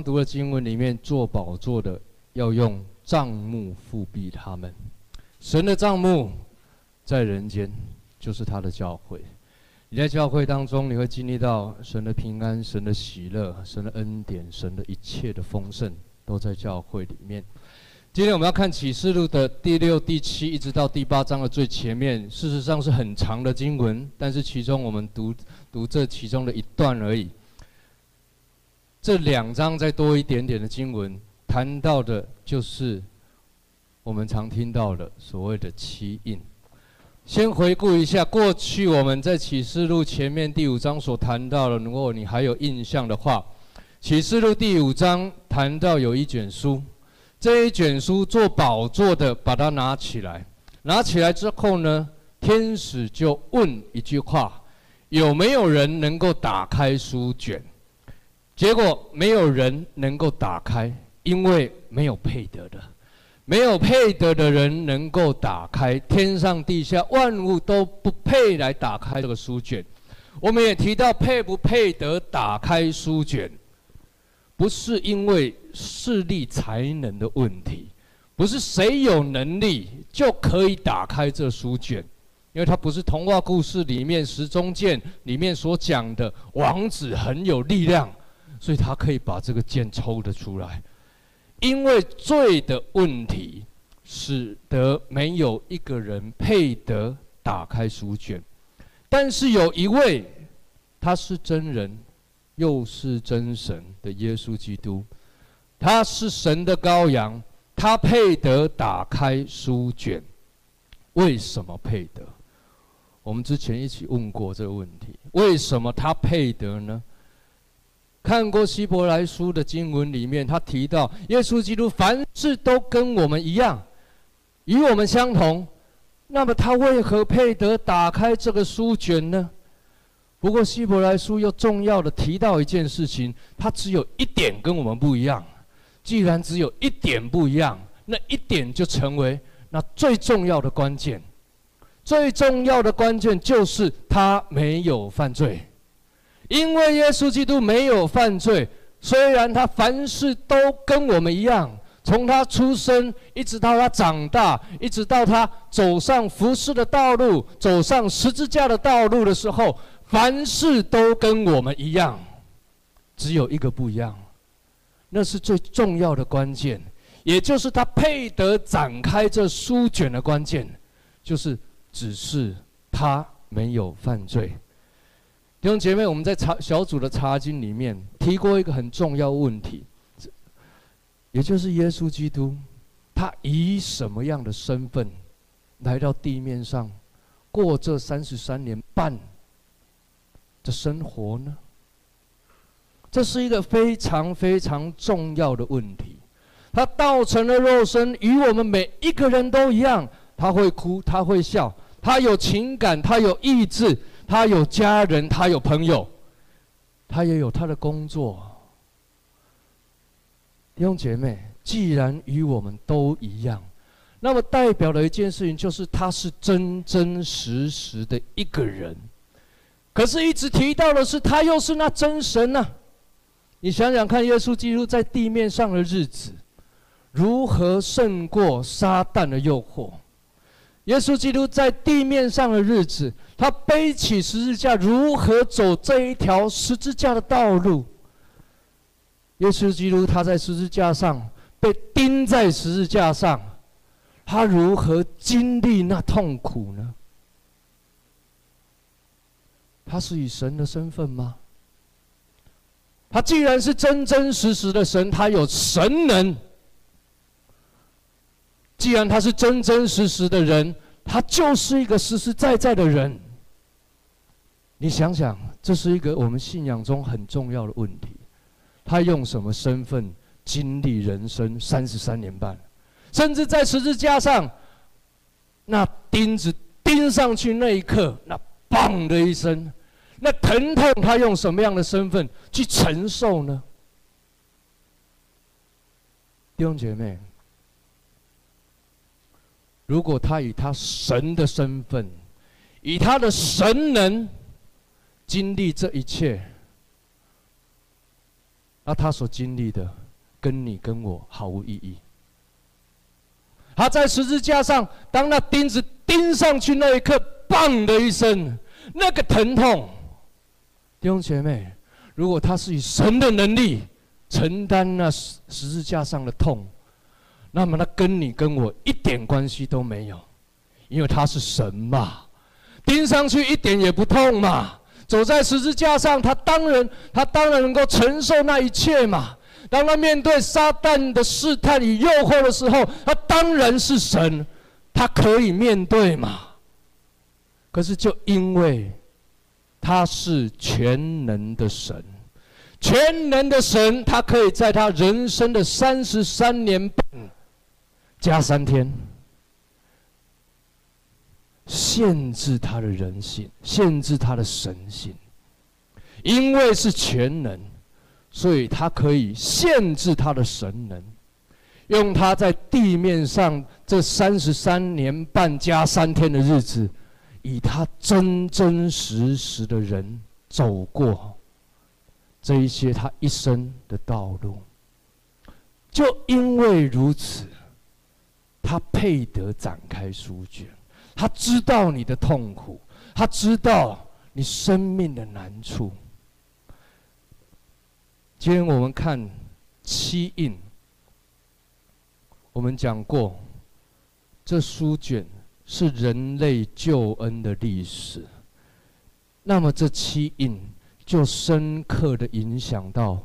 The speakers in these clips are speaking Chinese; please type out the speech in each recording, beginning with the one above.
刚读的经文里面，做宝座的要用帐幕覆庇他们。神的帐幕在人间，就是他的教会。你在教会当中，你会经历到神的平安、神的喜乐、神的恩典、神的一切的丰盛，都在教会里面。今天我们要看启示录的第六、第七，一直到第八章的最前面。事实上是很长的经文，但是其中我们读读这其中的一段而已。这两章再多一点点的经文，谈到的就是我们常听到的所谓的七印。先回顾一下过去我们在启示录前面第五章所谈到的，如果你还有印象的话，启示录第五章谈到有一卷书，这一卷书做宝座的把它拿起来，拿起来之后呢，天使就问一句话：有没有人能够打开书卷？结果没有人能够打开，因为没有配得的。没有配得的人能够打开，天上地下万物都不配来打开这个书卷。我们也提到配不配得打开书卷，不是因为势力才能的问题，不是谁有能力就可以打开这书卷，因为它不是童话故事里面石中剑里面所讲的王子很有力量，所以他可以把这个剑抽得出来。因为罪的问题，使得没有一个人配得打开书卷，但是有一位，他是真人，又是真神的耶稣基督，他是神的羔羊，他配得打开书卷。为什么配得？我们之前一起问过这个问题，为什么他配得呢？看过希伯来书的经文里面，他提到耶稣基督凡事都跟我们一样，与我们相同，那么他为何配得打开这个书卷呢？不过希伯来书又重要的提到一件事情，他只有一点跟我们不一样。既然只有一点不一样，那一点就成为那最重要的关键。最重要的关键就是他没有犯罪。因为耶稣基督没有犯罪，虽然他凡事都跟我们一样，从他出生一直到他长大，一直到他走上服事的道路，走上十字架的道路的时候，凡事都跟我们一样，只有一个不一样，那是最重要的关键，也就是他配得展开这书卷的关键，就是只是他没有犯罪。弟兄姐妹，我们在查小组的查经里面提过一个很重要问题，也就是耶稣基督，他以什么样的身份来到地面上过这三十三年半的生活呢？这是一个非常非常重要的问题。他道成了肉身，与我们每一个人都一样，他会哭，他会笑，他有情感，他有意志。他有家人，他有朋友，他也有他的工作。弟兄姐妹，既然与我们都一样，那么代表的一件事情就是他是真真实实的一个人。可是，一直提到的是他又是那真神呢、你想想看，耶稣基督在地面上的日子，如何胜过撒旦的诱惑？耶稣基督在地面上的日子，他背起十字架，如何走这一条十字架的道路？耶稣基督他在十字架上被钉在十字架上，他如何经历那痛苦呢？他是以神的身份吗？他既然是真真实实的神，他有神能。既然他是真真实实的人，他就是一个实实在在的人。你想想，这是一个我们信仰中很重要的问题。他用什么身份经历人生三十三年半，甚至在十字架上，那钉子钉上去那一刻，那“砰”的一声，那疼痛，他用什么样的身份去承受呢？弟兄姐妹。如果他以他神的身份，以他的神能经历这一切，那他所经历的，跟你跟我毫无意义。他在十字架上，当那钉子钉上去那一刻，砰的一声，那个疼痛，弟兄姐妹，如果他是以神的能力承担那十十字架上的痛，那么他跟你跟我一点关系都没有，因为他是神嘛，钉上去一点也不痛嘛，走在十字架上，他当然他当然能够承受那一切嘛。当他面对撒旦的试探与诱惑的时候，他当然是神，他可以面对嘛。可是就因为他是全能的神，全能的神，他可以在他人生的三十三年半加三天，限制他的人性，限制他的神性，因为是全能。所以他可以限制他的神能，用他在地面上这三十三年半加三天的日子，以他真真实实的人走过这一些他一生的道路。就因为如此，他配得展开书卷。他知道你的痛苦，他知道你生命的难处。今天我们看七印，我们讲过，这书卷是人类救恩的历史。那么这七印就深刻的影响到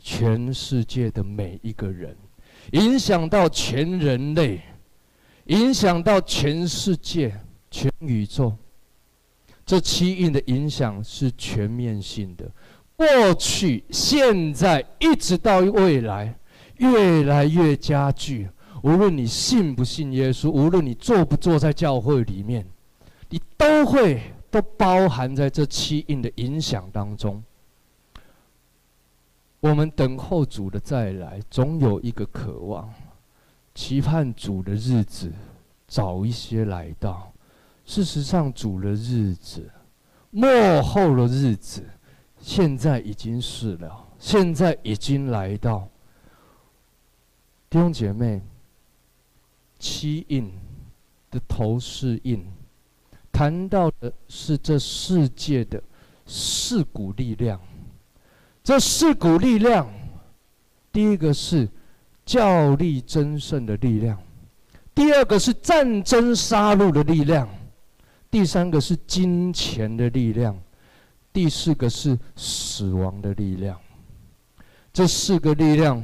全世界的每一个人，影响到全人类，影响到全世界、全宇宙。这七印的影响是全面性的。过去、现在一直到未来，越来越加剧。无论你信不信耶稣，无论你坐不坐在教会里面，你都会都包含在这七印的影响当中。我们等候主的再来，总有一个渴望，期盼主的日子早一些来到。事实上，主的日子，末后的日子。现在已经是了，现在已经来到。弟兄姐妹，七印的头是印，谈到的是这世界的四股力量。这四股力量，第一个是教力争胜的力量，第二个是战争杀戮的力量，第三个是金钱的力量。第四个是死亡的力量，这四个力量，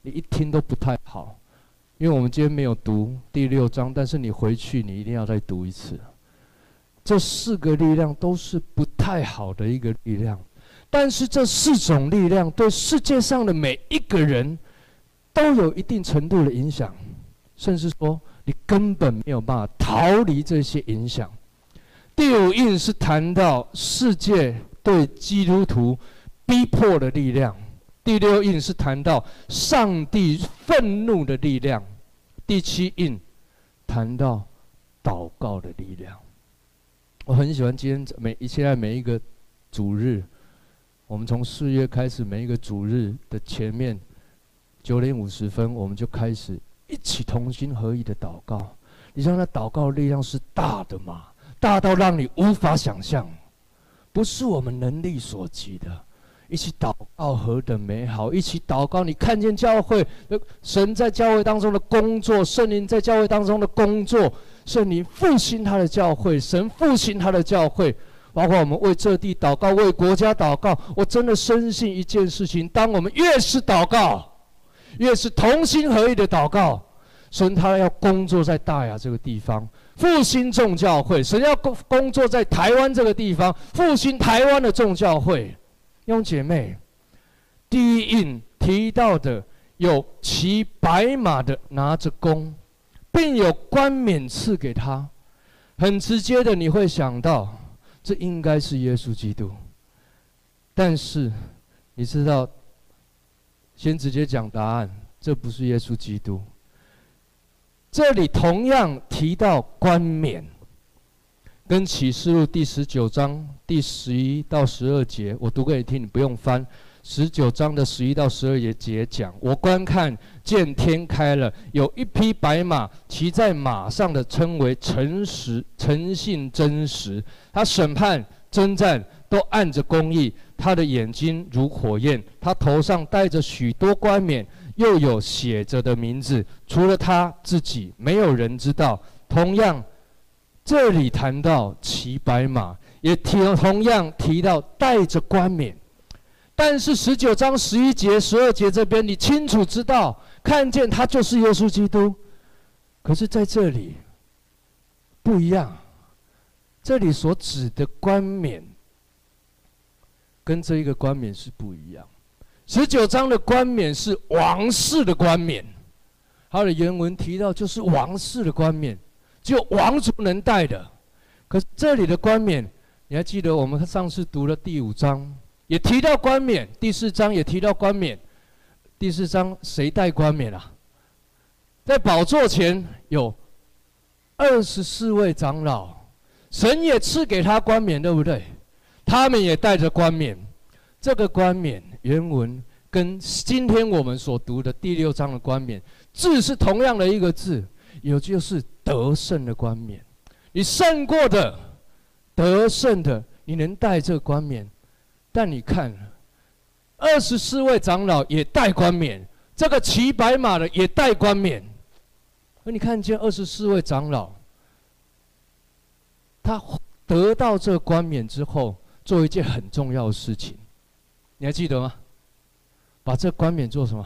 你一听都不太好，因为我们今天没有读第六章，但是你回去你一定要再读一次。这四个力量都是不太好的一个力量，但是这四种力量对世界上的每一个人都有一定程度的影响，甚至说你根本没有办法逃离这些影响。第五印是谈到世界对基督徒逼迫的力量，第六印是谈到上帝愤怒的力量，第七印谈到祷告的力量。我很喜欢今天每现在每一个主日，我们从四月开始，每一个主日的前面九点五十分，我们就开始一起同心合意的祷告。你知道那祷告力量是大的吗？大到让你无法想象，不是我们能力所及的。一起祷告何等美好！一起祷告，你看见教会，神在教会当中的工作，圣灵在教会当中的工作，圣灵复兴他的教会，神复兴他的教会。包括我们为这地祷告，为国家祷告。我真的深信一件事情：当我们越是祷告，越是同心合意的祷告，神他要工作在大雅这个地方。复兴众教会，神要工工作在台湾这个地方，复兴台湾的众教会。弟兄姐妹，第一印提到的有骑白马的拿着弓，并有冠冕赐给他。很直接的，你会想到这应该是耶稣基督。但是你知道，先直接讲答案，这不是耶稣基督。这里同样提到冠冕，跟启示录第十九章第十一到十二节，我读给你听，你不用翻。十九章的十一到十二节讲：我观看，见天开了，有一匹白马，骑在马上的称为诚实、诚信、真实。他审判、征战都按着公义。他的眼睛如火焰，他头上戴着许多冠冕，又有写着的名字，除了他自己，没有人知道。同样，这里谈到骑白马，也提同样提到戴着冠冕。但是十九章十一节、十二节这边，你清楚知道，看见他就是耶稣基督。可是在这里不一样，这里所指的冠冕，跟这一个冠冕是不一样。十九章的冠冕是王室的冠冕，它的原文提到就是王室的冠冕，只有王族能戴的。可是这里的冠冕，你还记得我们上次读了第五章？也提到冠冕，第四章也提到冠冕。第四章谁戴冠冕啊？在宝座前有二十四位长老，神也赐给他冠冕，对不对？他们也带着冠冕。这个冠冕原文跟今天我们所读的第六章的冠冕字是同样的一个字，也就是得胜的冠冕。你胜过的，得胜的，你能带这冠冕。但你看，二十四位长老也戴冠冕，这个骑白马的也戴冠冕。而你看见二十四位长老，他得到这冠冕之后，做一件很重要的事情，你还记得吗？把这冠冕做什么？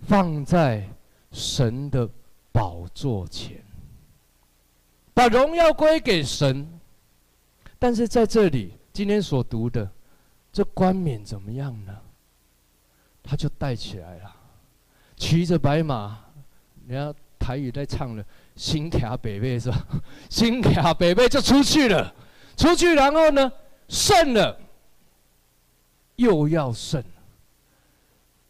放在神的宝座前，把荣耀归给神。但是在这里。今天所读的这冠冕怎么样呢？他就戴起来了，骑着白马，人家台语在唱了“新卡北北”是吧？“新卡北北”就出去了，出去然后呢，胜了，又要胜。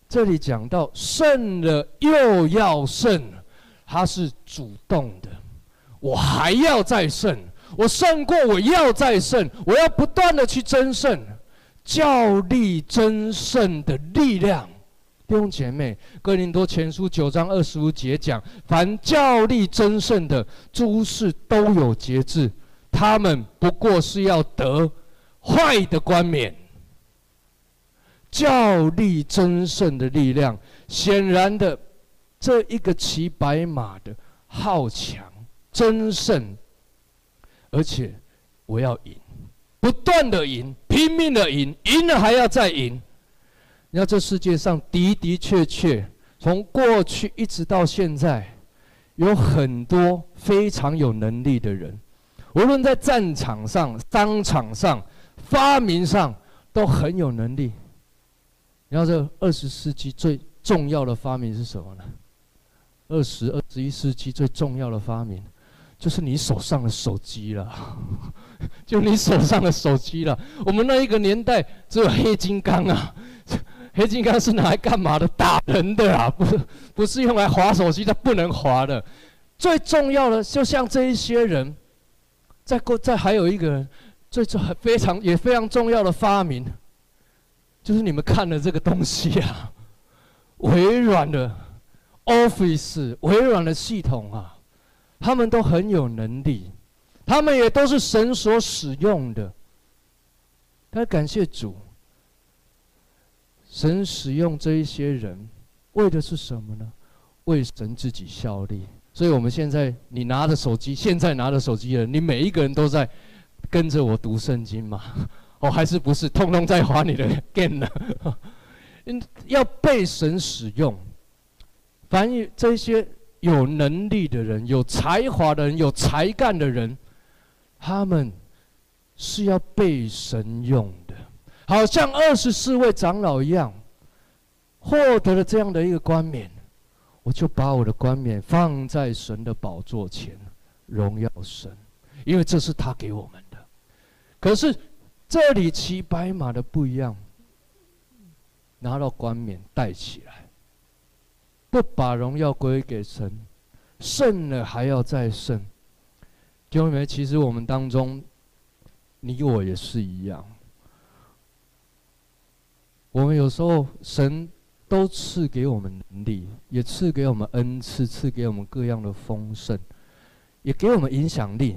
这里讲到胜了又要胜，他是主动的，我还要再胜。我胜过，我要再胜，我要不断的去争胜，较力争胜的力量。弟兄姐妹，哥林多前书九章二十五节讲：凡较力争胜的诸事都有节制，他们不过是要得坏的冠冕。较力争胜的力量，显然的，这一个骑白马的好强争胜。而且我要赢，不断的赢，拼命的赢，赢了还要再赢。你看这世界上的的确确，从过去一直到现在，有很多非常有能力的人，无论在战场上、商场上、发明上，都很有能力。你看这二十世纪最重要的发明是什么呢？二十、二十一世纪最重要的发明。就是你手上的手机了，就你手上的手机了。我们那一个年代只有黑金刚啊，黑金刚是拿来干嘛的？打人的啊，不是不是用来划手机，它不能划的。最重要的，就像这一些人，再过再还有一个，最重非常也非常重要的发明，就是你们看的这个东西啊，微软的 Office，微软的系统啊。他们都很有能力，他们也都是神所使用的。但感谢主，神使用这一些人，为的是什么呢？为神自己效力。所以我们现在，你拿着手机，现在拿着手机的人，你每一个人都在跟着我读圣经吗？哦，还是不是？通通在划你的 game 呢？要被神使用，凡这些。有能力的人，有才华的人，有才干的人，他们是要被神用的，好像二十四位长老一样，获得了这样的一个冠冕，我就把我的冠冕放在神的宝座前，荣耀神，因为这是他给我们的。可是这里骑白马的不一样，拿到冠冕戴起来。不把荣耀归给神，胜了还要再胜。弟兄们，其实我们当中，你我也是一样。我们有时候神都赐给我们能力，也赐给我们恩赐，赐给我们各样的丰盛，也给我们影响力。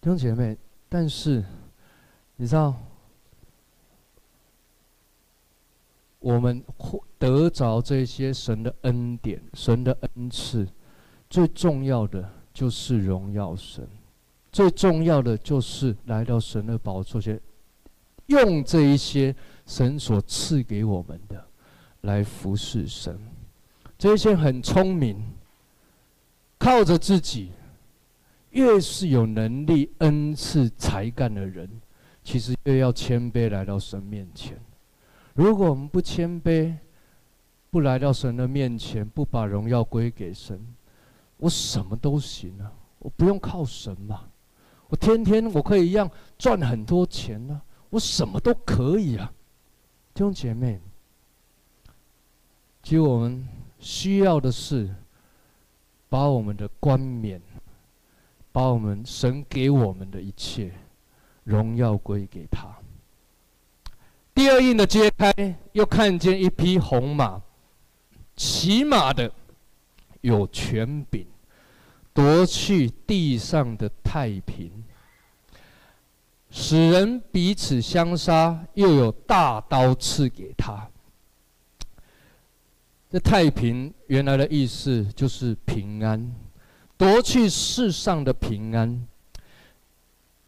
弟兄姐妹，但是你知道，我们获得着这些神的恩典、神的恩赐，最重要的就是荣耀神，最重要的就是来到神的宝座前，用这一些神所赐给我们的来服侍神。这些很聪明，靠着自己。越是有能力、恩赐、才干的人，其实越要谦卑来到神面前。如果我们不谦卑，不来到神的面前，不把荣耀归给神，我什么都行啊！我不用靠神嘛，我天天我可以一样赚很多钱呢、啊，我什么都可以啊！弟兄姐妹，其实我们需要的是把我们的冠冕。把我们神给我们的一切荣耀归给他。第二印的揭开，又看见一匹红马，骑马的有权柄，夺去地上的太平，使人彼此相杀，又有大刀赐给他。这太平原来的意思就是平安。夺去世上的平安，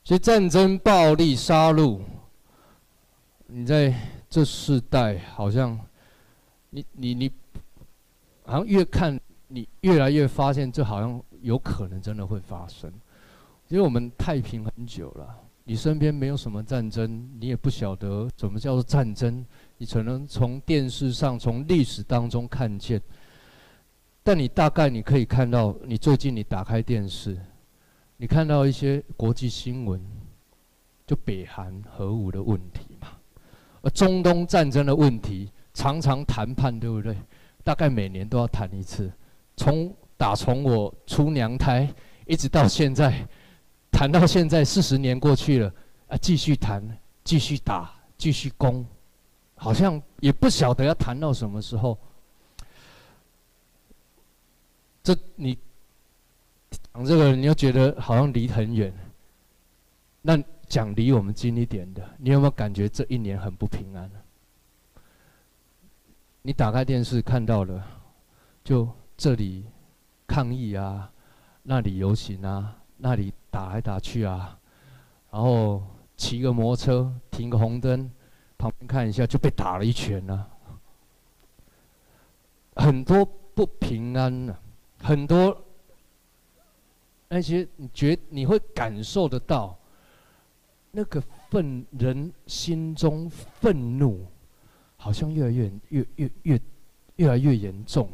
所以战争、暴力、杀戮，你在这世代好像你，你你，好像越看你越来越发现，这好像有可能真的会发生。因为我们太平很久了，你身边没有什么战争，你也不晓得什么叫做战争，你只能从电视上、从历史当中看见。但你大概你可以看到，你最近你打开电视，你看到一些国际新闻，就北韩核武的问题嘛，而中东战争的问题，常常谈判，对不对？大概每年都要谈一次，从打从我出娘胎一直到现在，谈到现在四十年过去了，啊，继续谈，继续打，继续攻，好像也不晓得要谈到什么时候。这你讲这个，你又觉得好像离很远。那讲离我们近一点的，你有没有感觉这一年很不平安？你打开电视看到了，就这里抗议啊，那里游行啊，那里打来打去啊，然后骑个摩托车停个红灯，旁边看一下就被打了一拳啊，很多不平安啊。很多那些你觉你会感受得到，那个愤人心中愤怒，好像越来越越越越越来越严重。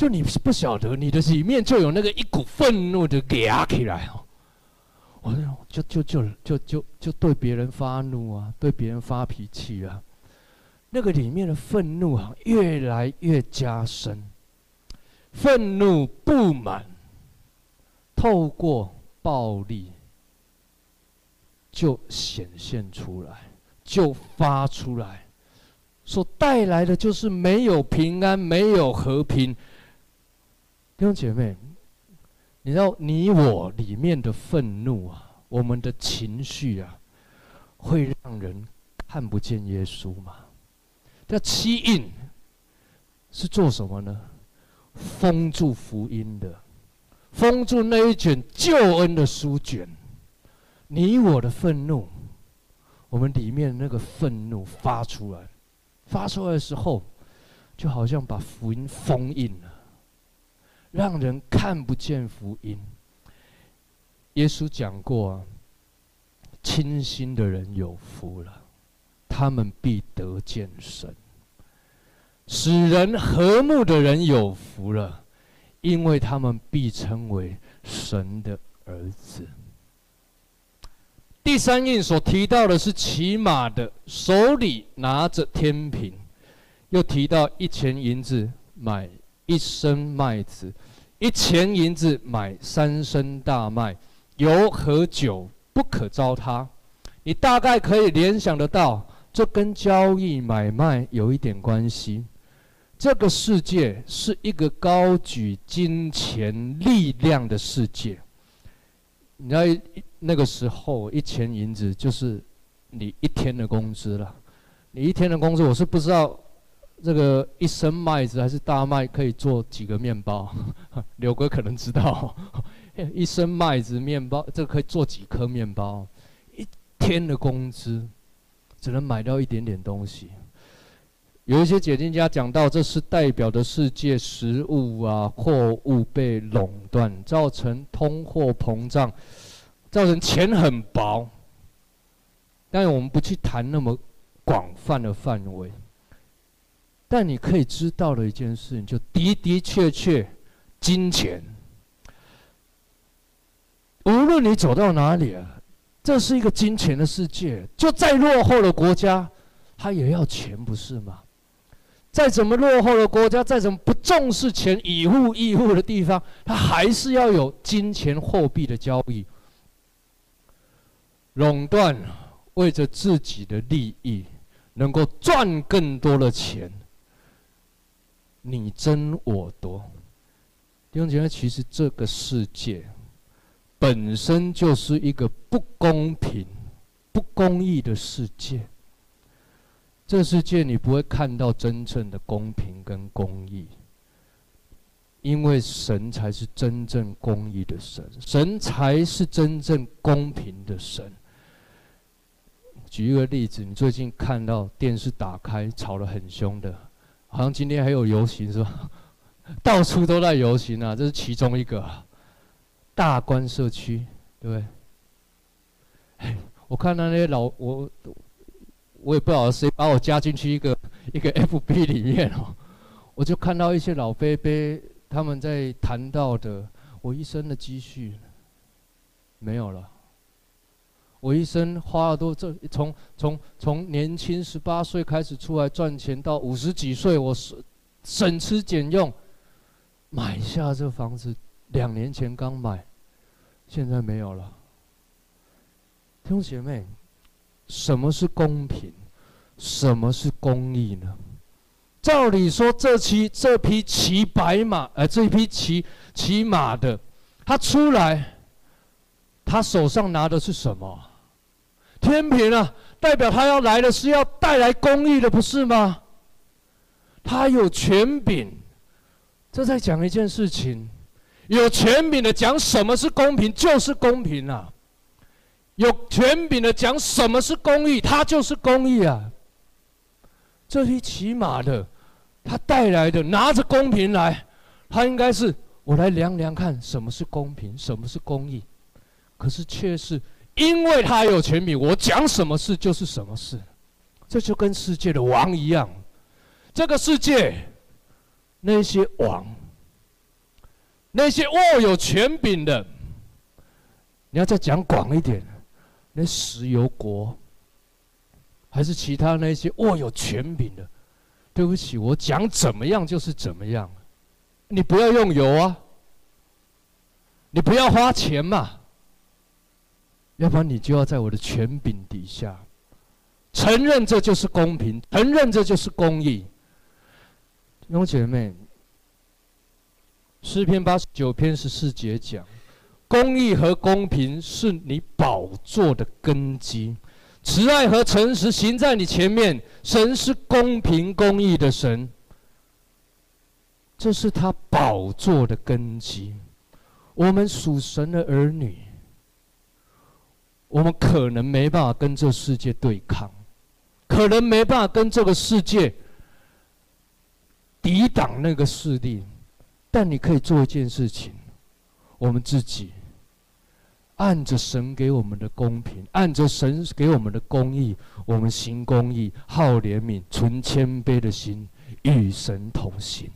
就你不晓得，你的里面就有那个一股愤怒的给压起来哦。我就就就就就就对别人发怒啊，对别人发脾气啊，那个里面的愤怒啊，越来越加深。愤怒、不满，透过暴力就显现出来，就发出来，所带来的就是没有平安，没有和平。弟兄姐妹，你知道你我里面的愤怒啊，我们的情绪啊，会让人看不见耶稣吗？这七印是做什么呢？封住福音的，封住那一卷救恩的书卷。你我的愤怒，我们里面那个愤怒发出来，发出来的时候，就好像把福音封印了，让人看不见福音。耶稣讲过啊，清心的人有福了，他们必得见神。使人和睦的人有福了，因为他们必称为神的儿子。第三印所提到的是骑马的，手里拿着天平，又提到一钱银子买一升麦子，一钱银子买三升大麦，油和酒不可糟蹋。你大概可以联想得到，这跟交易买卖有一点关系。这个世界是一个高举金钱力量的世界。你知道，那个时候一钱银子就是你一天的工资了。你一天的工资，我是不知道这个一升麦子还是大麦可以做几个面包。刘哥可能知道，一升麦子面包，这个可以做几颗面包。一天的工资只能买到一点点东西。有一些解经家讲到，这是代表的世界食物啊货物被垄断，造成通货膨胀，造成钱很薄。但我们不去谈那么广泛的范围。但你可以知道的一件事情，就的的确确，金钱，无论你走到哪里啊，这是一个金钱的世界。就再落后的国家，他也要钱，不是吗？再怎么落后的国家，再怎么不重视钱、以物易物的地方，他还是要有金钱货币的交易。垄断，为着自己的利益，能够赚更多的钱，你争我夺。弟兄姐妹，其实这个世界本身就是一个不公平、不公义的世界。这个世界你不会看到真正的公平跟公义，因为神才是真正公义的神，神才是真正公平的神。举一个例子，你最近看到电视打开吵得很凶的，好像今天还有游行是吧？到处都在游行啊，这是其中一个大观社区，对不对？我看到那些老我。我也不知道谁把我加进去一个一个 FB 里面哦，我就看到一些老伯伯他们在谈到的，我一生的积蓄没有了，我一生花了多这从从从年轻十八岁开始出来赚钱到五十几岁，我省省吃俭用买下这房子，两年前刚买，现在没有了，弟兄姐妹。什么是公平？什么是公义呢？照理说，这骑这匹骑白马，呃，这匹骑骑马的，他出来，他手上拿的是什么？天平啊，代表他要来的是要带来公义的，不是吗？他有权柄，这在讲一件事情，有权柄的讲什么是公平，就是公平啊。有权柄的讲什么是公义，他就是公义啊。这匹骑马的，他带来的拿着公平来，他应该是我来量量看什么是公平，什么是公义。可是却是因为他有权柄，我讲什么事就是什么事。这就跟世界的王一样，这个世界那些王，那些握有权柄的，你要再讲广一点。那石油国，还是其他那些握有权柄的？对不起，我讲怎么样就是怎么样。你不要用油啊，你不要花钱嘛，要不然你就要在我的权柄底下，承认这就是公平，承认这就是公义。弟兄姐妹，诗篇八十九篇十四节讲。公义和公平是你宝座的根基，慈爱和诚实行在你前面。神是公平公义的神，这是他宝座的根基。我们属神的儿女，我们可能没办法跟这世界对抗，可能没办法跟这个世界抵挡那个势力，但你可以做一件事情，我们自己。按着神给我们的公平，按着神给我们的公义，我们行公义，好怜悯，存谦卑的心，与神同行。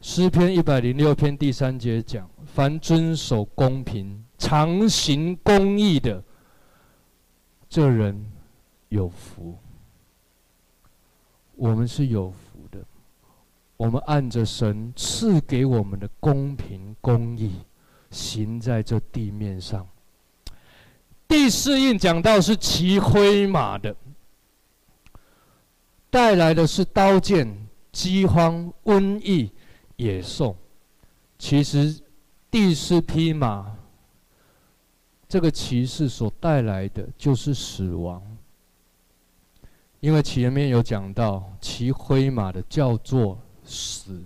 诗篇一百零六篇第三节讲：凡遵守公平、常行公义的，这人有福。我们是有福的，我们按着神赐给我们的公平公义。行在这地面上，第四印讲到是骑灰马的，带来的是刀剑、饥荒、瘟疫、野兽。其实第四匹马，这个骑士所带来的就是死亡。因为前面有讲到，骑灰马的叫做死，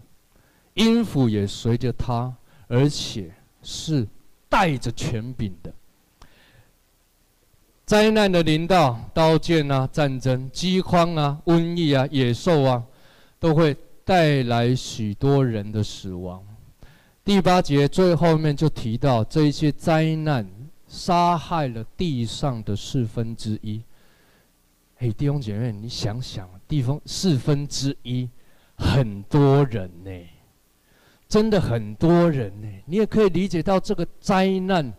音符也随着他，而且是带着权柄的。灾难的临到，刀剑啊、战争、饥荒啊、瘟疫啊、野兽啊，都会带来许多人的死亡。第八节最后面就提到，这一些灾难杀害了地上的四分之一。嘿，弟兄姐妹，你想想，地方四分之一，很多人呢，真的很多人呢。你也可以理解到这个灾难，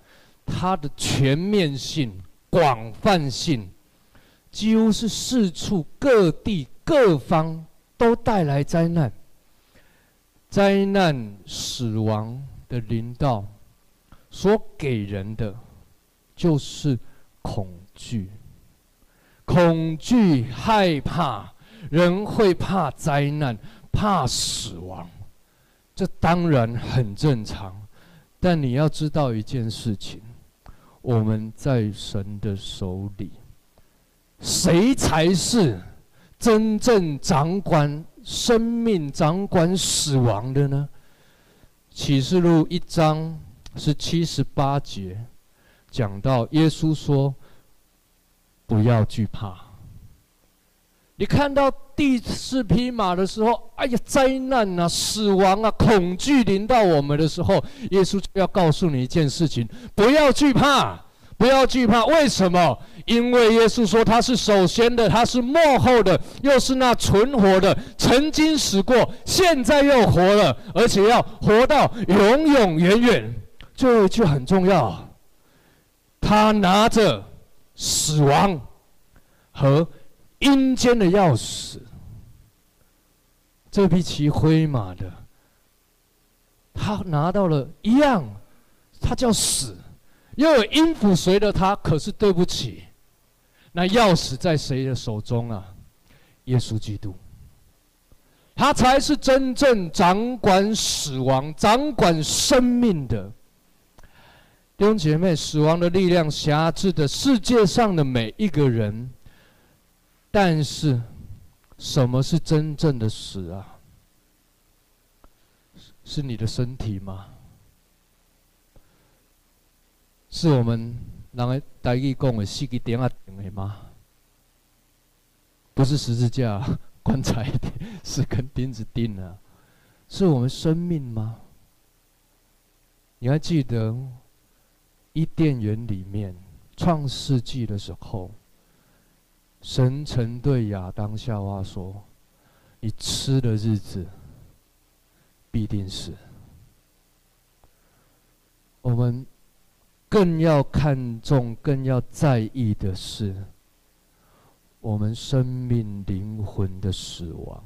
它的全面性、广泛性，几乎是四处各地各方都带来灾难。灾难、死亡的临到，所给人的，就是恐惧。恐惧、害怕，人会怕灾难、怕死亡，这当然很正常。但你要知道一件事情：我们在神的手里，谁才是真正掌管生命、掌管死亡的呢？启示录一章是七十八节，讲到耶稣说。不要惧怕。你看到第四匹马的时候，哎呀，灾难啊，死亡啊，恐惧临到我们的时候，耶稣就要告诉你一件事情：不要惧怕，不要惧怕。为什么？因为耶稣说他是首先的，他是幕后的，又是那存活的，曾经死过，现在又活了，而且要活到永永远远。最后一句很重要，他拿着。死亡和阴间的钥匙，这匹骑灰马的，他拿到了一样，他叫死，又有阴府随着他。可是对不起，那钥匙在谁的手中啊？耶稣基督，他才是真正掌管死亡、掌管生命的。弟兄姐妹，死亡的力量辖制的世界上的每一个人，但是，什么是真正的死啊？是你的身体吗？是我们人个台语讲的四个点啊顶的吗？不是十字架、棺材，是跟钉子钉的，是我们生命吗？你还记得？伊甸园里面，创世纪的时候，神曾对亚当夏娃说：“你吃的日子，必定死。”我们更要看重、更要在意的是，我们生命灵魂的死亡。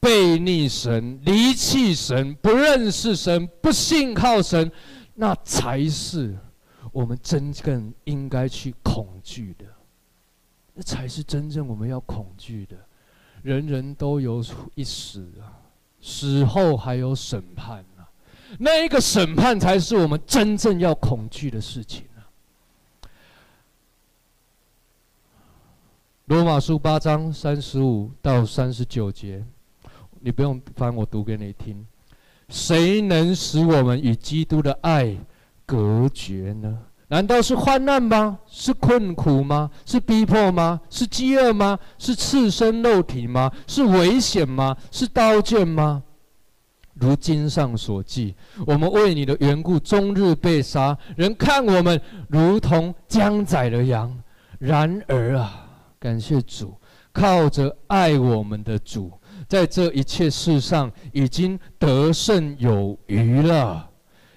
背逆神、离弃神、不认识神、不信靠神。那才是我们真正应该去恐惧的，那才是真正我们要恐惧的。人人都有一死啊，死后还有审判啊，那一个审判才是我们真正要恐惧的事情啊。罗马书八章三十五到三十九节，你不用翻，我读给你听。谁能使我们与基督的爱隔绝呢？难道是患难吗？是困苦吗？是逼迫吗？是饥饿吗？是赤身肉体吗？是危险吗？是刀剑吗？如经上所记，我们为你的缘故，终日被杀，人看我们如同将宰的羊。然而啊，感谢主，靠着爱我们的主。在这一切事上已经得胜有余了，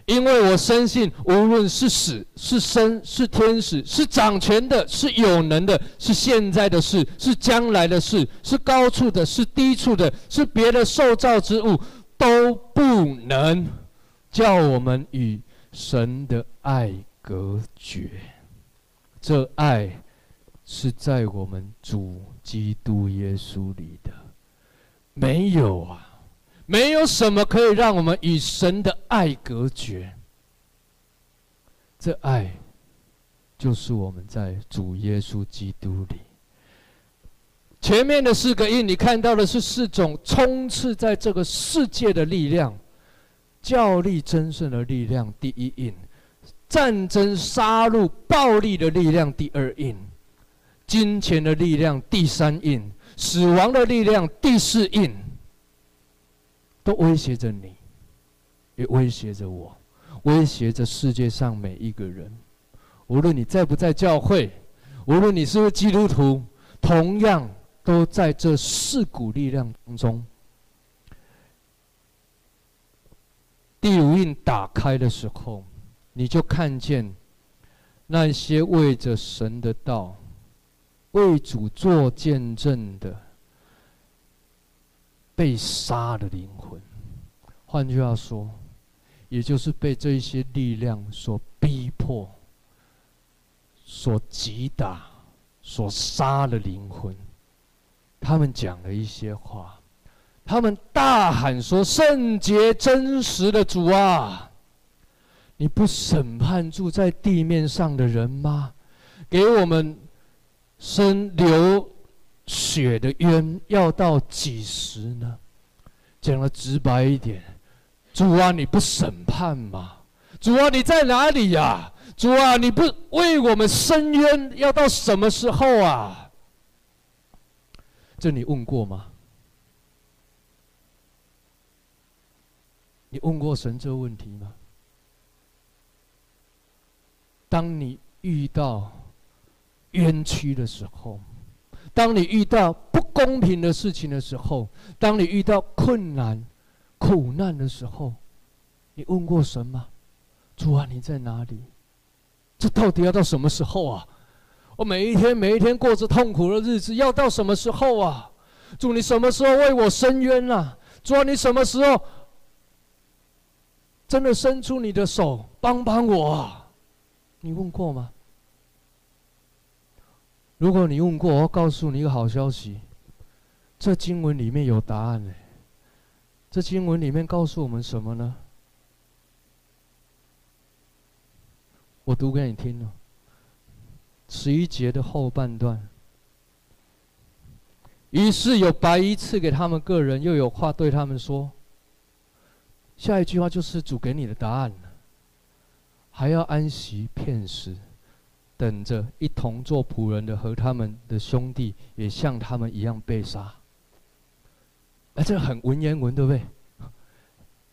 因为我深信，无论是死是生，是天使，是掌权的，是有能的，是现在的事，是将来的事，是高处的，是低处的，是别的受造之物，都不能叫我们与神的爱隔绝。这爱是在我们主基督耶稣里的，没有啊，没有什么可以让我们与神的爱隔绝。这爱就是我们在主耶稣基督里。前面的四个印，你看到的是四种充斥在这个世界的力量，教力争胜的力量，第一印；战争、杀戮、暴力的力量，第二印；金钱的力量，第三印；死亡的力量，第四印。都威胁着你，也威胁着我，威胁着世界上每一个人。无论你在不在教会，无论你是不是基督徒，同样。都在这四股力量当中。第五印打开的时候，你就看见那些为着神的道、为主做见证的被杀的灵魂。换句话说，也就是被这些力量所逼迫、所击打、所杀的灵魂。他们讲了一些话，他们大喊说：“圣洁真实的主啊，你不审判住在地面上的人吗？给我们生流血的冤要到几时呢？”讲得直白一点，主啊，你不审判吗？主啊，你在哪里呀？主啊，你不为我们伸冤要到什么时候啊？这你问过吗？你问过神这个问题吗？当你遇到冤屈的时候，当你遇到不公平的事情的时候，当你遇到困难、苦难的时候，你问过神吗？主啊，你在哪里？这到底要到什么时候啊？我每一天每一天过着痛苦的日子，要到什么时候啊？主，你什么时候为我伸冤啊？主啊，你什么时候真的伸出你的手帮帮我啊？你问过吗？如果你问过，我要告诉你一个好消息，这经文里面有答案呢。这经文里面告诉我们什么呢？我读给你听了。十一节的后半段，于是有白衣赐给他们个人，又有话对他们说。下一句话就是主给你的答案，还要安息片时，等着一同做仆人的和他们的兄弟也像他们一样被杀。哎，这很文言文，对不对？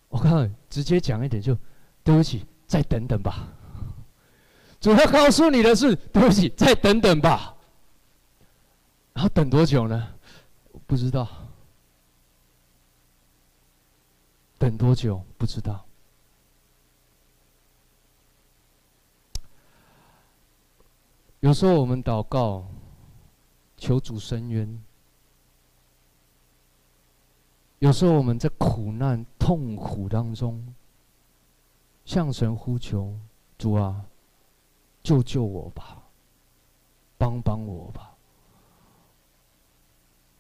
我看直接讲一点就，对不起，再等等吧。主要告诉你的是，对不起，再等等吧。然后等多久呢？不知道。等多久？不知道。有时候我们祷告，求主伸冤。有时候我们在苦难、痛苦当中，向神呼求：主啊。救救我吧，帮帮我吧！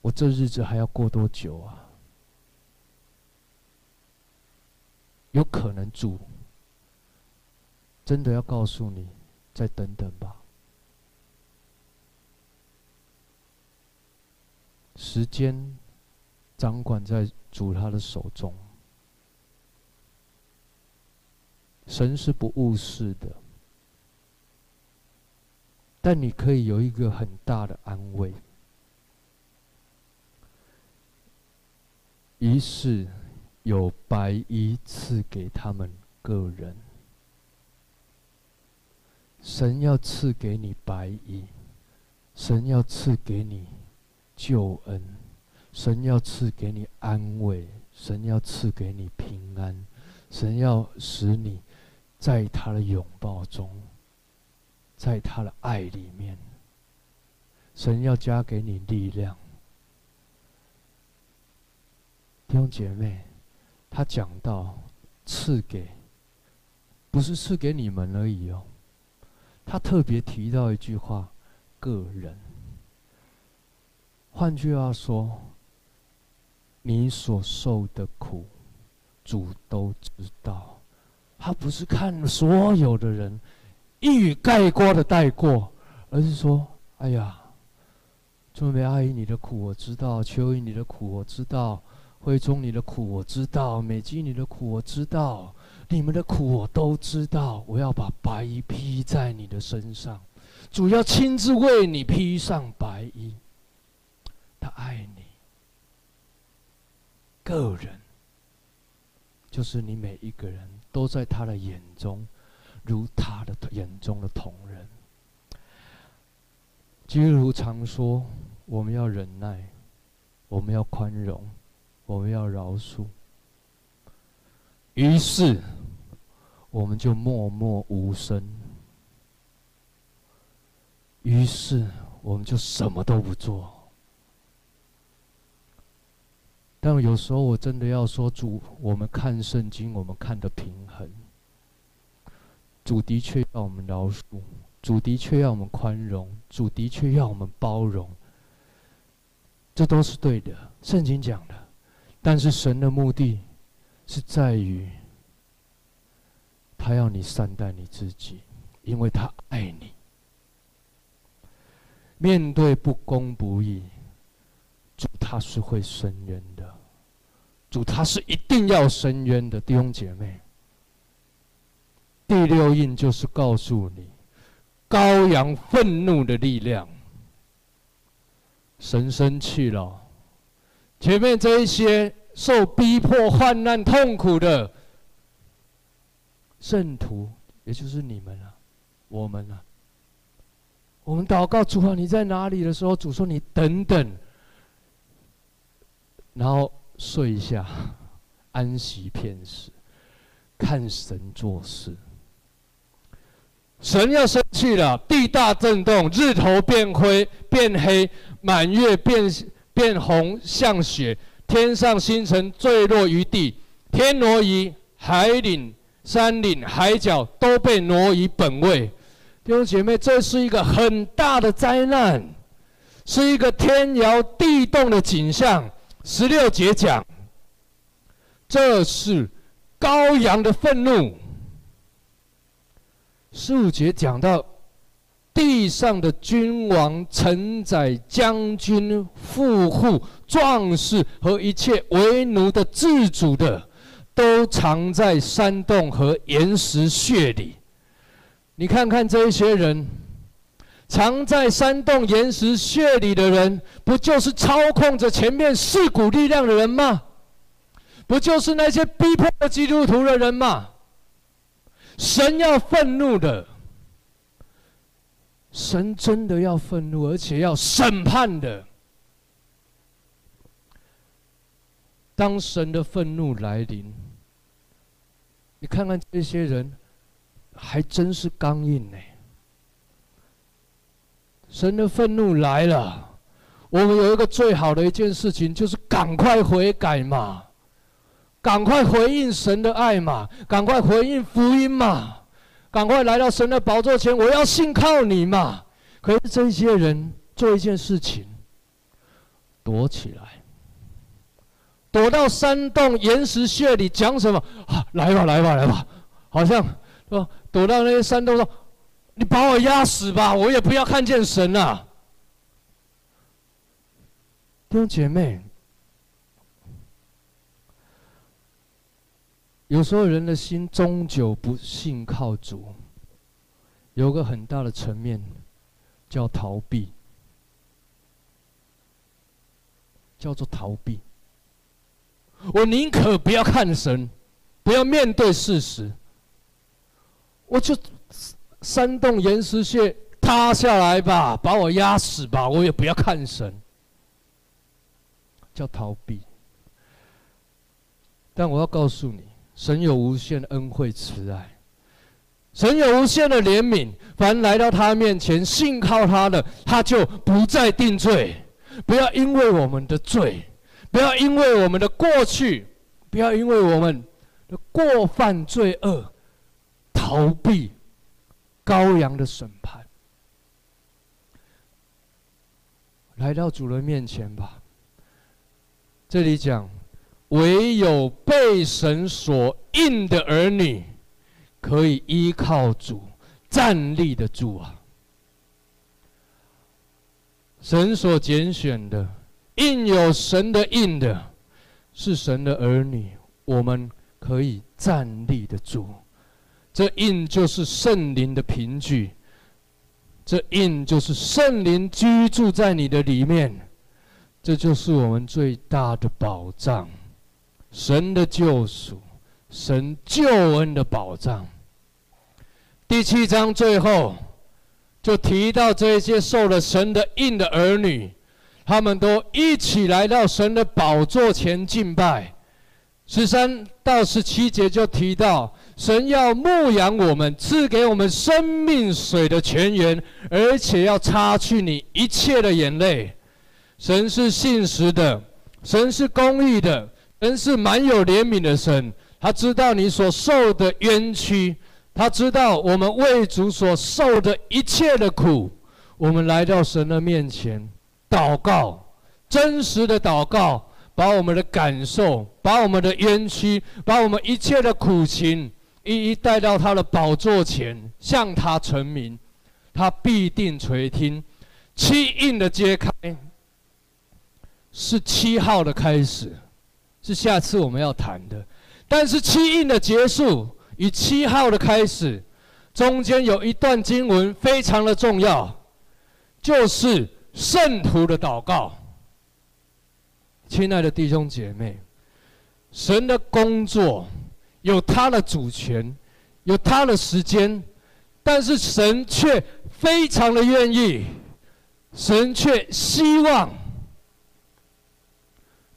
我这日子还要过多久啊？有可能主真的要告诉你，再等等吧。时间掌管在主他的手中，神是不误事的。但你可以有一个很大的安慰。于是有白衣赐给他们个人。神要赐给你白衣，神要赐给你救恩，神要赐给你安慰，神要赐给你平安，神要使你在他的拥抱中。在他的爱里面，神要加给你力量。弟兄姐妹，他讲到赐给，不是赐给你们而已哦，他特别提到一句话：个人。换句话说，你所受的苦，主都知道。他不是看所有的人，一语概括的带过，而是说：“哎呀，春梅阿姨你的苦我知道，秋英你的苦我知道，慧中你的苦我知道，美姬你的苦我知道。”你们的苦我都知道，我要把白衣披在你的身上，主要亲自为你披上白衣。他爱你，个人，就是你每一个人都在他的眼中，如他的眼中的同人。基督常说，我们要忍耐，我们要宽容，我们要饶恕。于是，我们就默默无声。于是，我们就什么都不做。但有时候，我真的要说，主，我们看圣经，我们看的平衡。主的确要我们饶恕，主的确要我们宽容，主的确要我们包容。这都是对的，圣经讲的。但是神的目的是在于。他要你善待你自己，因为他爱你。面对不公不义，主他是会伸冤的，主他是一定要伸冤的，弟兄姐妹。第六印就是告诉你，羔羊愤怒的力量。神生气了，前面这一些受逼迫、患难、痛苦的。圣徒，也就是你们啊，我们啊，我们祷告主啊，你在哪里的时候，主说你等等，然后睡一下，安息片时，看神做事。神要生气了，地大震动，日头变灰变黑，满月变变红像雪，天上星辰坠落于地，天挪移，海岭。山岭海角都被挪移本位，弟兄姐妹，这是一个很大的灾难，是一个天摇地动的景象。十六节讲，这是羔羊的愤怒。十五节讲到地上的君王、臣宰、将军、富户、壮士和一切为奴的自主的。都藏在山洞和岩石穴里。你看看这些人，藏在山洞、岩石穴里的人，不就是操控着前面四股力量的人吗？不就是那些逼迫基督徒的人吗？神要愤怒的，神真的要愤怒，而且要审判的。当神的愤怒来临。你看看这些人，还真是刚硬呢。神的愤怒来了，我们有一个最好的一件事情，就是赶快悔改嘛，赶快回应神的爱嘛，赶快回应福音嘛，赶快来到神的宝座前，我要信靠你嘛。可是这些人做一件事情，躲起来。躲到山洞岩石穴里讲什么？啊，来吧，来吧，来吧，好像说躲到那些山洞说：“你把我压死吧，我也不要看见神啊！”弟兄姐妹，有时候人的心终究不信靠主，有个很大的层面叫逃避，叫做逃避。我宁可不要看神，不要面对事实，我就山洞岩石穴塌下来吧，把我压死吧，我也不要看神，叫逃避。但我要告诉你，神有无限恩惠慈爱，神有无限的怜悯，凡来到他面前信靠他的，他就不再定罪。不要因为我们的罪。不要因为我们的过去，不要因为我们的过犯罪恶，逃避羔羊的审判。来到主人面前吧。这里讲，唯有被神所印的儿女，可以依靠主站立得住啊。神所拣选的，印有神的印的，是神的儿女，我们可以站立得住。这印就是圣灵的凭据，这印就是圣灵居住在你的里面，这就是我们最大的保障，神的救赎，神救恩的保障。第七章最后。就提到这些受了神的印的儿女，他们都一起来到神的宝座前敬拜。十三到十七节就提到，神要牧养我们，赐给我们生命水的泉源，而且要擦去你一切的眼泪。神是信实的，神是公义的，神是满有怜悯的神。他知道你所受的冤屈。他知道我们为主所受的一切的苦，我们来到神的面前祷告，真实的祷告，把我们的感受、把我们的冤屈、把我们一切的苦情，一一带到他的宝座前，向他陈明，他必定垂听。七印的揭开，是七号的开始，是下次我们要谈的，但是七印的结束。与七号的开始，中间有一段经文非常的重要，就是圣徒的祷告。亲爱的弟兄姐妹，神的工作有他的主权，有他的时间，但是神却非常的愿意，神却希望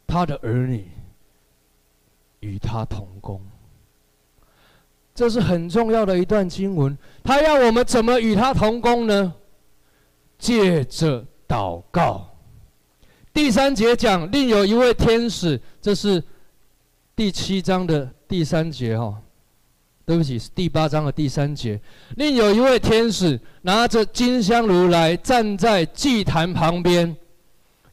他的儿女与他同工。这是很重要的一段经文，他要我们怎么与他同工呢？借着祷告。第三节讲，另有一位天使，这是第七章的第三节哈、对不起，是第八章的第三节。另有一位天使拿着金香炉来，站在祭坛旁边，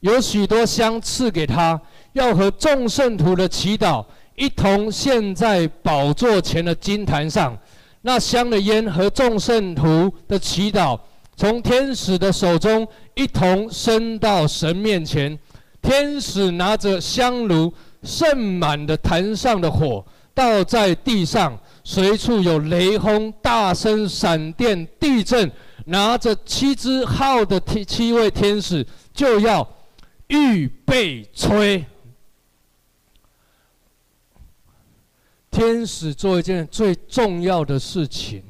有许多香赐给他，要和众圣徒的祈祷。一同献在宝座前的金坛上，那香的烟和众圣徒的祈祷，从天使的手中一同升到神面前。天使拿着香炉盛满的坛上的火，倒在地上，随处有雷轰、大声闪电、地震。拿着七支号的七七位天使，就要预备吹。天使做一件最重要的事情，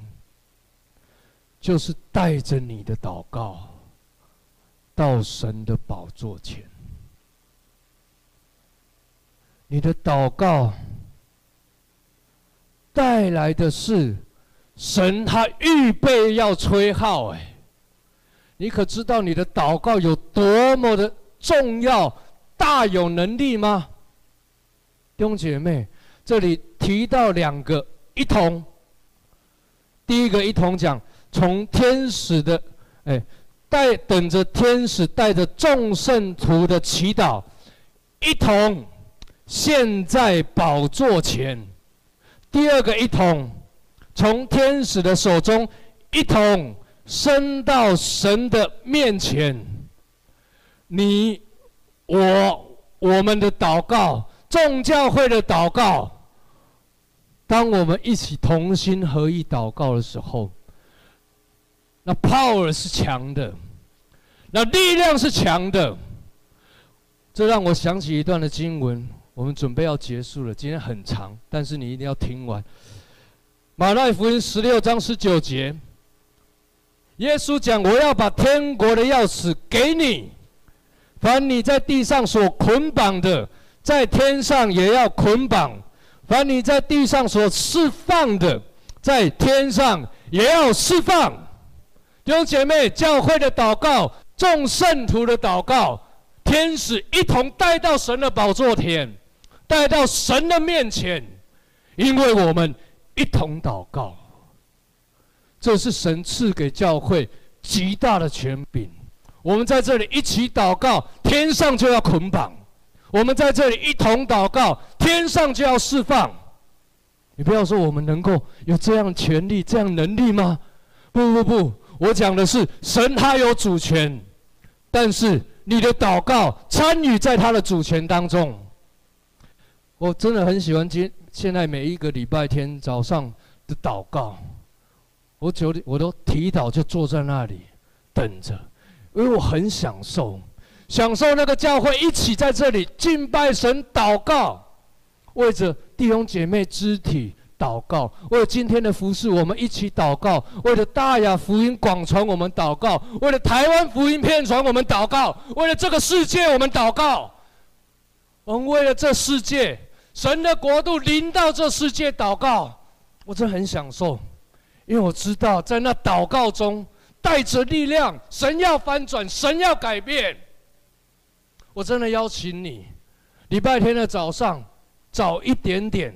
就是带着你的祷告到神的宝座前。你的祷告带来的是神，他预备要吹号。哎，你可知道你的祷告有多么的重要、大有能力吗？弟兄姐妹。这里提到两个一同，第一个一同讲，从天使的哎带等着天使带着众圣徒的祈祷，一同献在宝座前；第二个一同，从天使的手中一同升到神的面前。你、我、我们的祷告，众教会的祷告。当我们一起同心合意祷告的时候，那 power 是强的，那力量是强的。这让我想起一段的经文，我们准备要结束了。今天很长，但是你一定要听完。马太福音十六章十九节，耶稣讲：“我要把天国的钥匙给你，凡你在地上所捆绑的，在天上也要捆绑。”凡你在地上所释放的，在天上也要释放。弟兄姐妹，教会的祷告，众圣徒的祷告，天使一同带到神的宝座前，带到神的面前，因为我们一同祷告。这是神赐给教会极大的权柄。我们在这里一起祷告，天上就要捆绑；我们在这里一同祷告，天上就要释放。你不要说我们能够有这样权力、这样能力吗？不不不，我讲的是神他有主权，但是你的祷告参与在他的主权当中。我真的很喜欢今现在每一个礼拜天早上的祷告。我九点我都提早就坐在那里等着，因为我很享受，享受那个教会一起在这里敬拜神、祷告，为着弟兄姐妹肢体祷告，为了今天的服事我们一起祷告，为了大雅福音广传我们祷告，为了台湾福音片传我们祷告，为了这个世界我们祷告，我们为了这世界神的国度临到这世界祷告，我真的很享受。因为我知道，在那祷告中带着力量，神要翻转，神要改变。我真的邀请你，礼拜天的早上早一点点，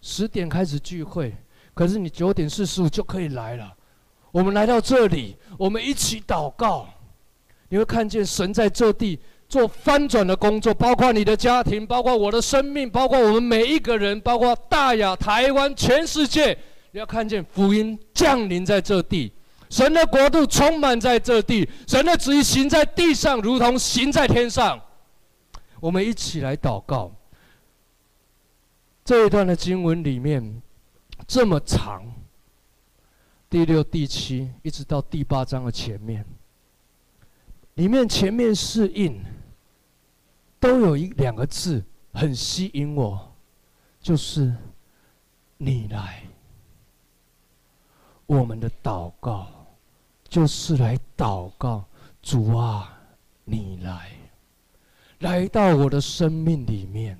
十点开始聚会，可是你九点四十五就可以来了。我们来到这里，我们一起祷告，你会看见神在这地做翻转的工作，包括你的家庭，包括我的生命，包括我们每一个人，包括大亚、台湾、全世界。你要看见福音降临在这地，神的国度充满在这地，神的旨意行在地上，如同行在天上。我们一起来祷告。这一段的经文里面这么长，第六、第七，一直到第八章的前面，里面前面是印都有一两个字很吸引我，就是你来。我们的祷告就是来祷告，主啊，你来，来到我的生命里面，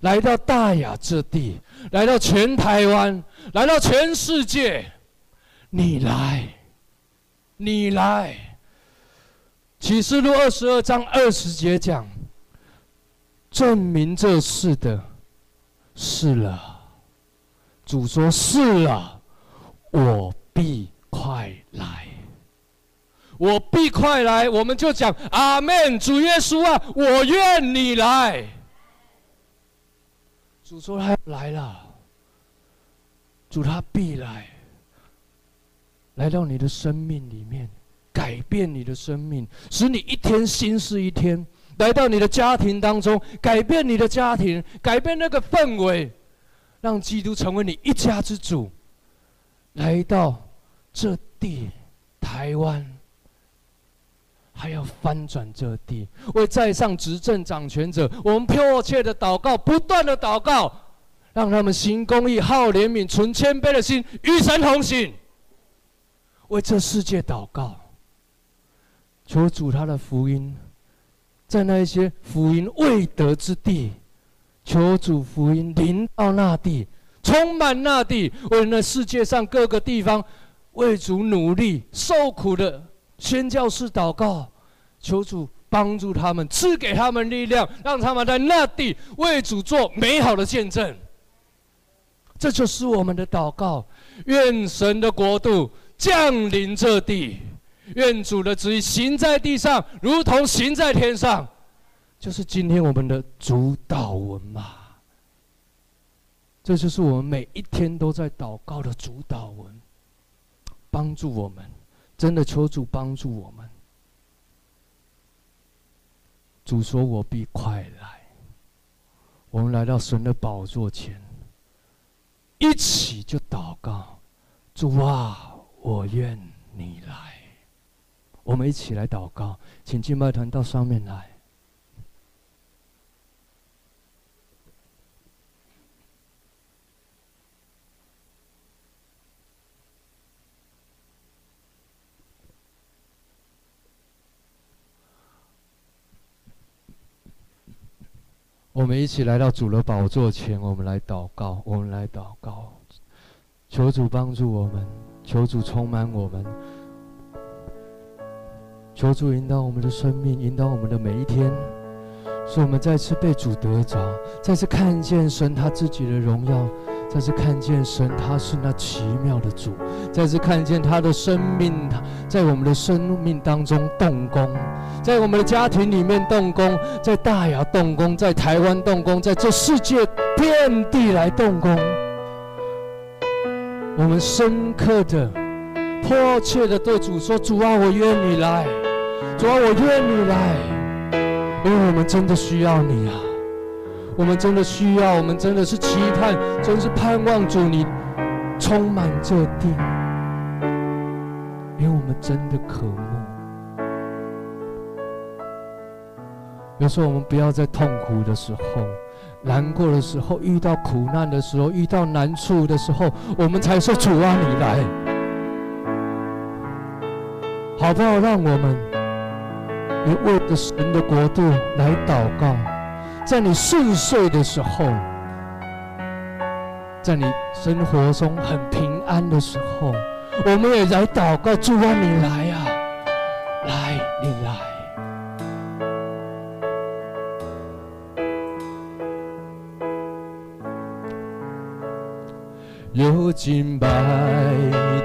来到大雅这地，来到全台湾，来到全世界，你来，你来。启示录二十二章二十节讲，证明这事的，是了。主说是了，我。必快来！我必快来！我们就讲阿门，主耶稣啊，我愿你来。主说他来了，主他必来，来到你的生命里面，改变你的生命，使你一天新似一天；来到你的家庭当中，改变你的家庭，改变那个氛围，让基督成为你一家之主。来到这地，台湾还要翻转这地，为在上执政掌权者，我们迫切的祷告，不断的祷告，让他们行公义、好怜悯、存谦卑的心，与神同行。为这世界祷告，求主他的福音，在那一些福音未得之地，求主福音临到那地。充满那地，为那世界上各个地方为主努力受苦的宣教士祷告，求主帮助他们，赐给他们力量，让他们在那地为主做美好的见证。这就是我们的祷告。愿神的国度降临这地，愿主的旨意行在地上，如同行在天上。就是今天我们的主导文嘛。这就是我们每一天都在祷告的主导文，帮助我们，真的求主帮助我们。主说：“我必快来。”我们来到神的宝座前，一起就祷告：“主啊，我愿你来。”我们一起来祷告，请敬拜团到上面来。我们一起来到主的宝座前，我们来祷告，我们来祷告，求主帮助我们，求主充满我们，求主引导我们的生命，引导我们的每一天，使我们再次被主得着，再次看见神他自己的荣耀，再次看见神，他是那奇妙的主；再次看见他的生命，在我们的生命当中动工，在我们的家庭里面动工，在大雅动工，在台湾动工，在这世界遍地来动工。我们深刻的、迫切的对主说：“主啊，我愿你来；主啊，我愿你来，因为我们真的需要你啊。”我们真的需要，我们真的是期盼，真是盼望主你充满这地，因为我们真的渴慕。有时候我们不要在痛苦的时候、难过的时候、遇到苦难的时候、遇到难处的时候，我们才说主啊，你来，好不好？让我们你为着神的国度来祷告。在你顺遂的时候，在你生活中很平安的时候，我们也来祷告，主啊，你来呀，来，你来。有敬拜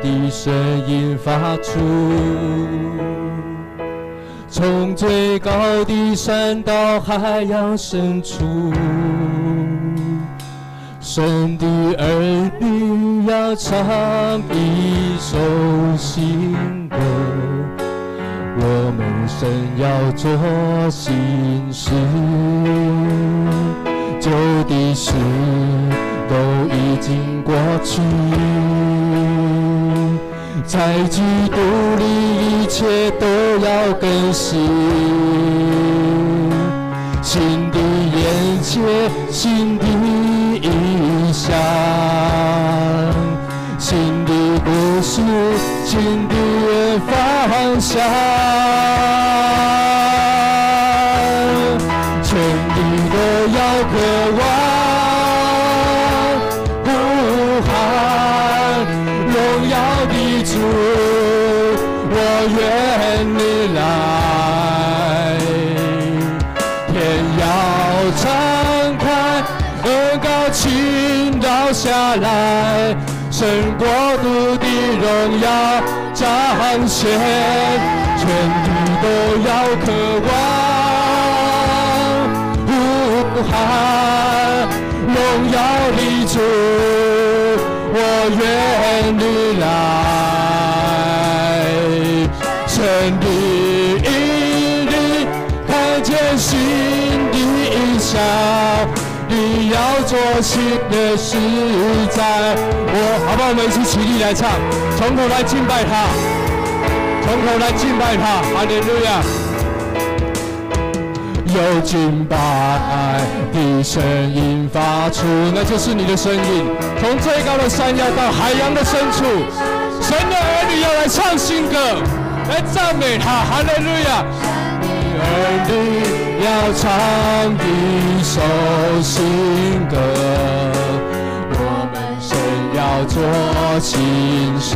的声音发出。从最高的山到海洋深处，神的儿女要唱一首新歌。我们神要做新事，旧的事都已经过去。在基督里，一切都要更新。新的眼界，新的意象，新的故事，新的方向。彰显，全地都要渴望呼喊荣耀的主，我愿你来，神的引领，看见新的异象。你要做新的事，在我，好不好？我们一起起立来唱，从头来敬拜他，从头来敬拜他，哈利路亚！有敬拜的声音发出，那就是你的声音，从最高的山腰到海洋的深处，神的儿女要来唱新歌，来赞美他，哈利路亚！儿女。要唱一首新歌，要做新事，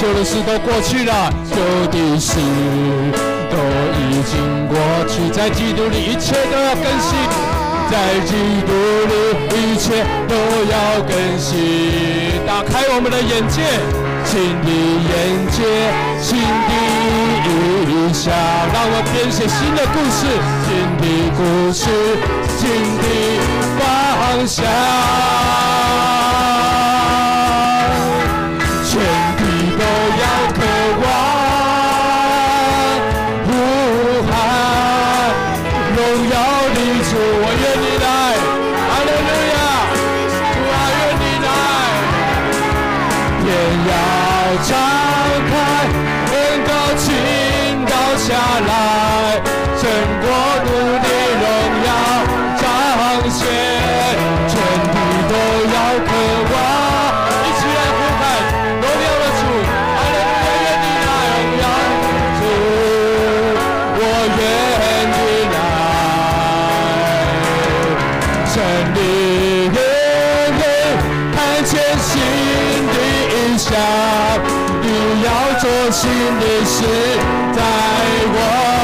旧的事都过去了，旧的事都已经过去，在基督里一切都要更新，在基督里一切都要更新，打开我们的眼界，新的眼界，新的。想让我编写新的故事，新的故事，新的方向。你，看见新的印象，你要做新的事，带我。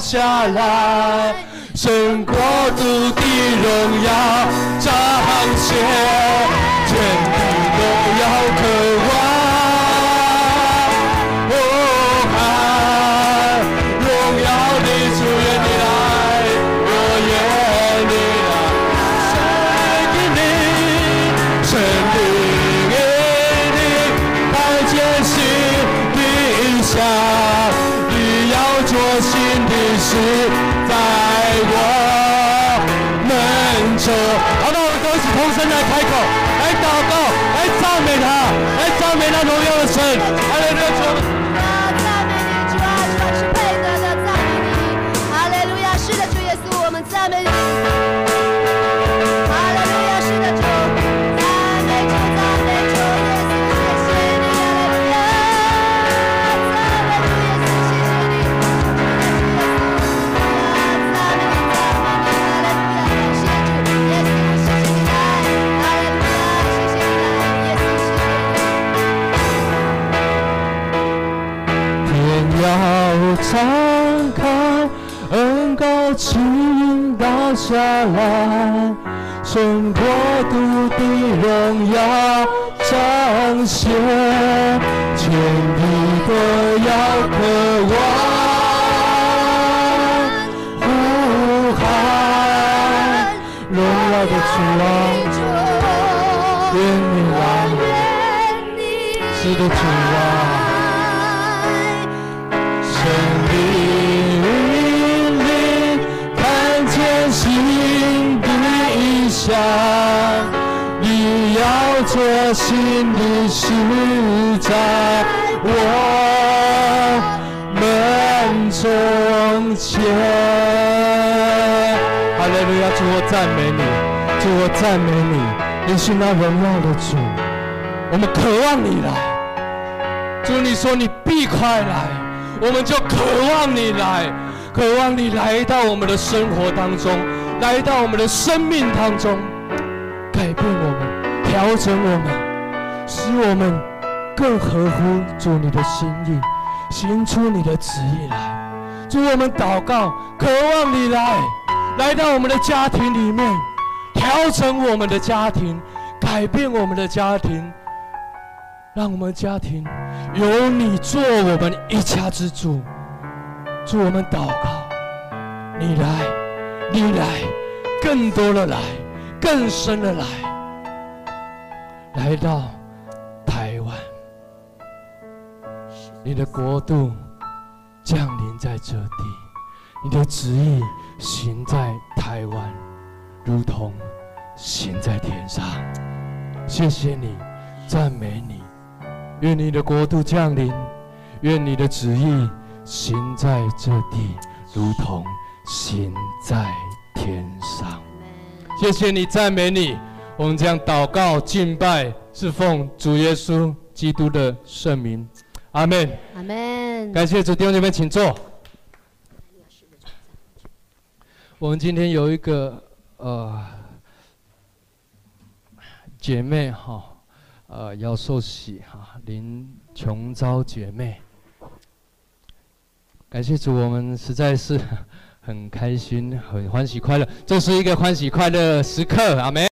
下来，神国度的荣耀彰显，是下来，神国度的荣耀。是那荣耀的主，我们渴望你来。主你说你必快来，我们就渴望你来，渴望你来到我们的生活当中。来到我们的生命当中，改变我们，调整我们，使我们更合乎主你的心意，行出你的旨意来。主，我们祷告，渴望你来，来到我们的家庭里面，调整我们的家庭，改变我们的家庭，让我们家庭有你做我们一家之主。祝，我们祷告，你来。你来，更多的来，更深的来，来到台湾，你的国度降临在这地，你的旨意行在台湾，如同行在天上。谢谢你，赞美你，愿你的国度降临，愿你的旨意行在这地，如同。行在天上，谢谢你，赞美你。我们将祷告、敬拜、侍奉主耶稣基督的圣名，阿门。阿门。感谢主，弟兄姐妹，请坐。我们今天有一个呃姐妹哈，呃要受洗哈，临穷遭姐妹。感谢主，我们实在是。很开心，很欢喜快乐，这是一个欢喜快乐时刻，阿门。